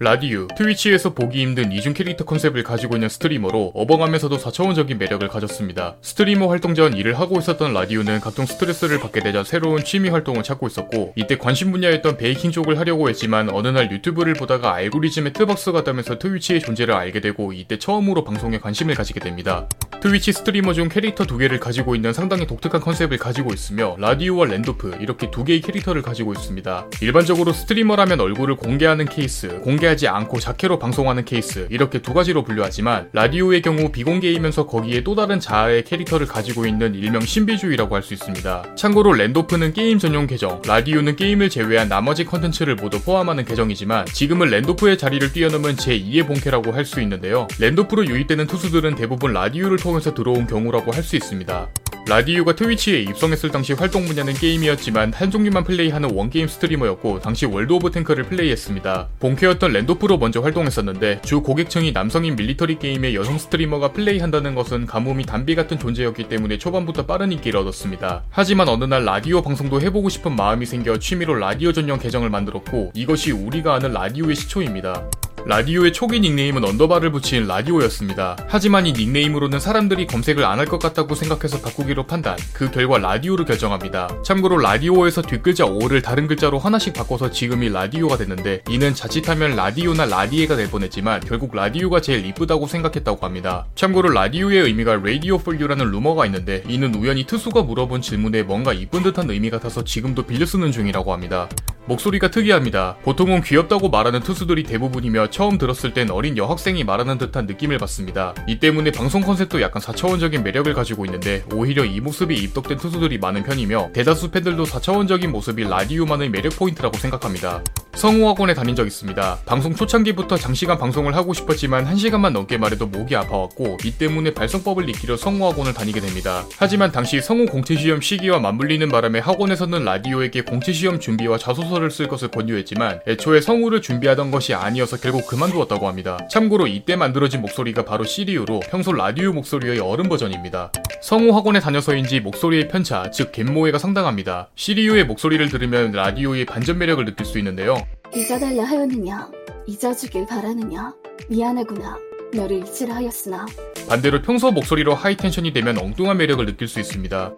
라디유, 트위치에서 보기 힘든 이중 캐릭터 컨셉을 가지고 있는 스트리머로 어벙하면서도 4차원적인 매력을 가졌습니다. 스트리머 활동 전 일을 하고 있었던 라디유는 각종 스트레스를 받게 되자 새로운 취미 활동을 찾고 있었고 이때 관심 분야였던 베이킹 쪽을 하려고 했지만 어느 날 유튜브를 보다가 알고리즘의 뜨박스가 되면서 트위치의 존재를 알게 되고 이때 처음으로 방송에 관심을 가지게 됩니다. 트위치 스트리머 중 캐릭터 두 개를 가지고 있는 상당히 독특한 컨셉을 가지고 있으며 라디유와 랜도프 이렇게 두 개의 캐릭터를 가지고 있습니다. 일반적으로 스트리머라면 얼굴을 공개하는 케이스, 공개하지 않고 자켓로 방송하는 케이스 이렇게 두 가지로 분류하지만 라디유의 경우 비공개이면서 거기에 또 다른 자아의 캐릭터를 가지고 있는 일명 신비주의라고 할 수 있습니다. 참고로 랜도프는 게임 전용 계정, 라디유는 게임을 제외한 나머지 컨텐츠를 모두 포함하는 계정이지만 지금은 랜도프의 자리를 뛰어넘은 제2의 본캐라고 할 수 있는데요. 랜도프로 유입되는 트수들은 대부분 라디유를 통해 서 들어온 경우라고 할 수 있습니다. 라디유가 트위치에 입성했을 당시 활동 분야는 게임이었지만 한 종류만 플레이하는 원게임 스트리머였고 당시 월드 오브 탱크를 플레이했습니다. 본캐였던 랜도프로 먼저 활동했었는데 주 고객층이 남성인 밀리터리 게임의 여성 스트리머가 플레이한다는 것은 가뭄에 단비 같은 존재였기 때문에 초반부터 빠른 인기를 얻었습니다. 하지만 어느 날 라디오 방송도 해보고 싶은 마음이 생겨 취미로 라디유 전용 계정을 만들었고 이것이 우리가 아는 라디유의 시초입니다. 라디유의 초기 닉네임은 언더바를 붙인 라디오였습니다. 하지만 이 닉네임으로는 사람들이 검색을 안 할 것 같다고 생각해서 바꾸기로 판단, 그 결과 라디유를 결정합니다. 참고로 라디오에서 뒷글자 오를 다른 글자로 하나씩 바꿔서 지금의 라디유가 됐는데 이는 자칫하면 라디오나 라디에가 될 뻔했지만 결국 라디유가 제일 이쁘다고 생각했다고 합니다. 참고로 라디유의 의미가 Radio for You라는 루머가 있는데 이는 우연히 트수가 물어본 질문에 뭔가 이쁜 듯한 의미 같아서 지금도 빌려 쓰는 중이라고 합니다. 목소리가 특이합니다. 보통은 귀엽다고 말하는 트수들이 대부분이며 처음 들었을 땐 어린 여학생이 말하는 듯한 느낌을 받습니다. 이 때문에 방송 컨셉도 약간 4차원적인 매력을 가지고 있는데 오히려 이 모습에 입덕된 트수들이 많은 편이며 대다수 팬들도 4차원적인 모습이 라디유만의 매력 포인트라고 생각합니다. 성우학원에 다닌 적 있습니다. 방송 초창기부터 장시간 방송을 하고 싶었지만 1시간만 넘게 말해도 목이 아파왔고 이 때문에 발성법을 익히려 성우학원을 다니게 됩니다. 하지만 당시 성우 공채시험 시기와 맞물리는 바람에 학원에서는 라디유에게 공채시험 준비와 자소서를 쓸 것을 권유했지만 애초에 성우를 준비하던 것이 아니어서 결국 그만두었다고 합니다. 참고로 이때 만들어진 목소리가 바로 시리우로 평소 라디유 목소리의 어른 버전입니다. 성우 학원에 다녀서인지 목소리의 편차, 즉 갯모해가 상당합니다. 시리우의 목소리를 들으면 라디오의 반전 매력을 느낄 수 있는데요. 잊어달라 하였느냐? 잊어주길 바라느냐? 미안하구나. 너를 잊으라 하였으나 반대로 평소 목소리로 하이텐션이 되면 엉뚱한 매력을 느낄 수 있습니다.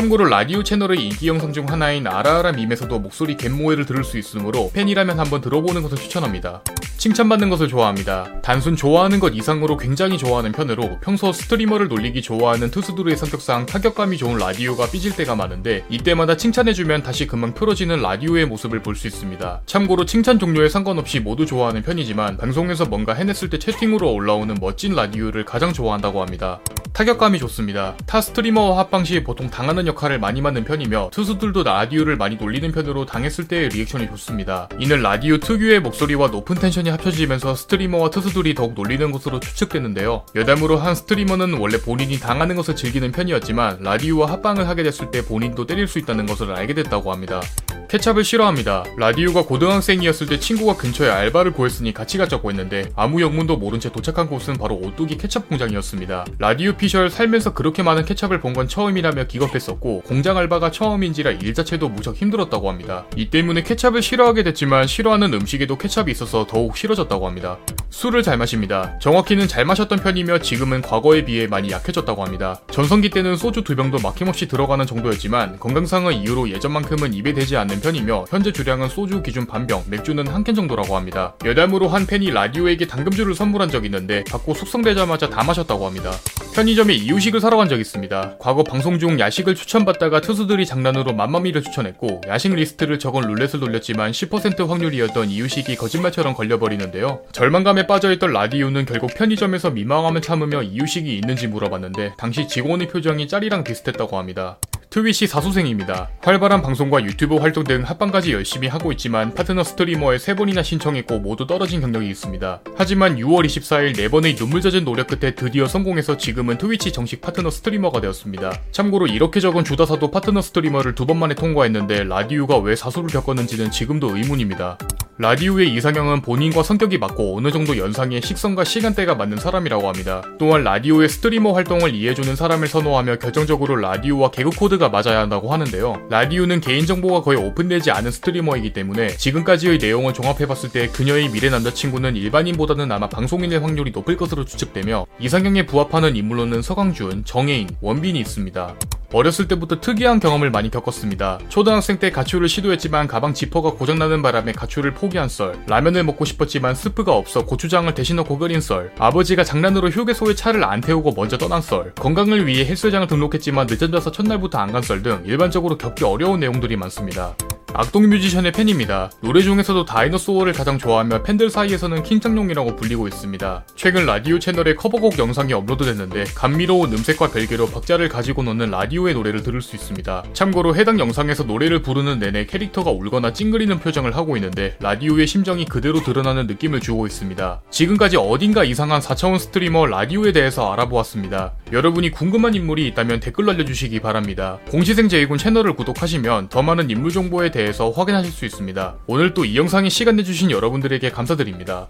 참고로 라디오 채널의 인기 영상 중 하나인 아라아라 밈에서도 목소리 갯모해를 들을 수 있으므로 팬이라면 한번 들어보는 것을 추천합니다. 칭찬받는 것을 좋아합니다. 단순 좋아하는 것 이상으로 굉장히 좋아하는 편으로 평소 스트리머를 놀리기 좋아하는 투수들의 성격상 타격감이 좋은 라디오가 삐질 때가 많은데 이때마다 칭찬해주면 다시 금방 풀어지는 라디오의 모습을 볼 수 있습니다. 참고로 칭찬 종류에 상관없이 모두 좋아하는 편이지만 방송에서 뭔가 해냈을 때 채팅으로 올라오는 멋진 라디오를 가장 좋아한다고 합니다. 타격감이 좋습니다. 타 스트리머와 합방 시 보통 당하는 역할을 많이 맡는 편이며 트수들도 라디유를 많이 놀리는 편으로 당했을 때의 리액션이 좋습니다. 이는 라디유 특유의 목소리와 높은 텐션이 합쳐지면서 스트리머와 트수들이 더욱 놀리는 것으로 추측되는데요. 여담으로 한 스트리머는 원래 본인이 당하는 것을 즐기는 편이었지만 라디유와 합방을 하게 됐을 때 본인도 때릴 수 있다는 것을 알게 됐다고 합니다. 케찹을 싫어합니다. 라디유가 고등학생이었을 때 친구가 근처에 알바를 구했으니 같이 가자고 했는데 아무 영문도 모른 채 도착한 곳은 바로 오뚜기 케찹 공장이었습니다. 라디유 피셜 살면서 그렇게 많은 케찹을 본 건 처음이라며 기겁했었고 공장 알바가 처음인지라 일 자체도 무척 힘들었다고 합니다. 이 때문에 케찹을 싫어하게 됐지만 싫어하는 음식에도 케찹이 있어서 더욱 싫어졌다고 합니다. 술을 잘 마십니다. 정확히는 잘 마셨던 편이며 지금은 과거에 비해 많이 약해졌다고 합니다. 전성기 때는 소주 두 병도 막힘없이 들어가는 정도였지만 건강상의 이유로 예전만큼은 입에 대지 않는 편이며 현재 주량은 소주 기준 반병, 맥주는 한 캔 정도라고 합니다. 여담으로 한 팬이 라디유에게 담금주를 선물한 적이 있는데 받고 숙성되자마자 다 마셨다고 합니다. 편의점에 이유식을 사러 간 적이 있습니다. 과거 방송 중 야식을 추천 받다가 트수들이 장난으로 맘마밀을 추천했고 야식 리스트를 적은 룰렛을 돌렸지만 10% 확률이었던 이유식이 거짓말처럼 걸려버리는데요. 절망감에 빠져있던 라디유는 결국 편의점에서 민망함을 참으며 이유식이 있는지 물어봤는데 당시 직원의 표정이 짤이랑 비슷했다고 합니다. 트위치 사수생입니다. 활발한 방송과 유튜브 활동 등 합방까지 열심히 하고 있지만 파트너 스트리머에 3번이나 신청했고 모두 떨어진 경력이 있습니다. 하지만 6월 24일 4번의 눈물 젖은 노력 끝에 드디어 성공해서 지금은 트위치 정식 파트너 스트리머가 되었습니다. 참고로 이렇게 적은 주다사도 파트너 스트리머를 두 번 만에 통과했는데 라디유가 왜 사수를 겪었는지는 지금도 의문입니다. 라디유의 이상형은 본인과 성격이 맞고 어느 정도 연상의 식성과 시간대가 맞는 사람이라고 합니다. 또한 라디유의 스트리머 활동을 이해해주는 사람을 선호하며 결정적으로 라디유와 개그 코드가 맞아야 한다고 하는데요. 라디유는 개인정보가 거의 오픈되지 않은 스트리머이기 때문에 지금까지의 내용을 종합해봤을 때 그녀의 미래 남자친구는 일반인보다는 아마 방송인의 확률이 높을 것으로 추측되며 이상형에 부합하는 인물로는 서강준, 정혜인, 원빈이 있습니다. 어렸을 때부터 특이한 경험을 많이 겪었습니다. 초등학생 때 가출을 시도했지만 가방 지퍼가 고장나는 바람에 가출을 포기한 썰. 라면을 먹고 싶었지만 스프가 없어 고추장을 대신 넣고 끓인 썰. 아버지가 장난으로 휴게소에 차를 안 태우고 먼저 떠난 썰. 건강을 위해 헬스장을 등록했지만 늦잠 자서 첫날부터 안 간 썰 등 일반적으로 겪기 어려운 내용들이 많습니다. 악동 뮤지션의 팬입니다. 노래 중에서도 Dinosaur를 가장 좋아하며 팬들 사이에서는 킹장룡이라고 불리고 있습니다. 최근 라디유 채널에 커버곡 영상이 업로드됐는데 감미로운 음색과 별개로 박자를 가지고 노는 라디유의 노래를 들을 수 있습니다. 참고로 해당 영상에서 노래를 부르는 내내 캐릭터가 울거나 찡그리는 표정을 하고 있는데 라디유의 심정이 그대로 드러나는 느낌을 주고 있습니다. 지금까지 어딘가 이상한 4차원 스트리머 라디오에 대해서 알아보았습니다. 여러분이 궁금한 인물이 있다면 댓글로 알려주시기 바랍니다. 공시생 제이군 채널을 구독하시면 더 많은 인물 정보에 대해서 확인하실 수 있습니다. 오늘 또 이 영상에 시간 내주신 여러분들에게 감사드립니다.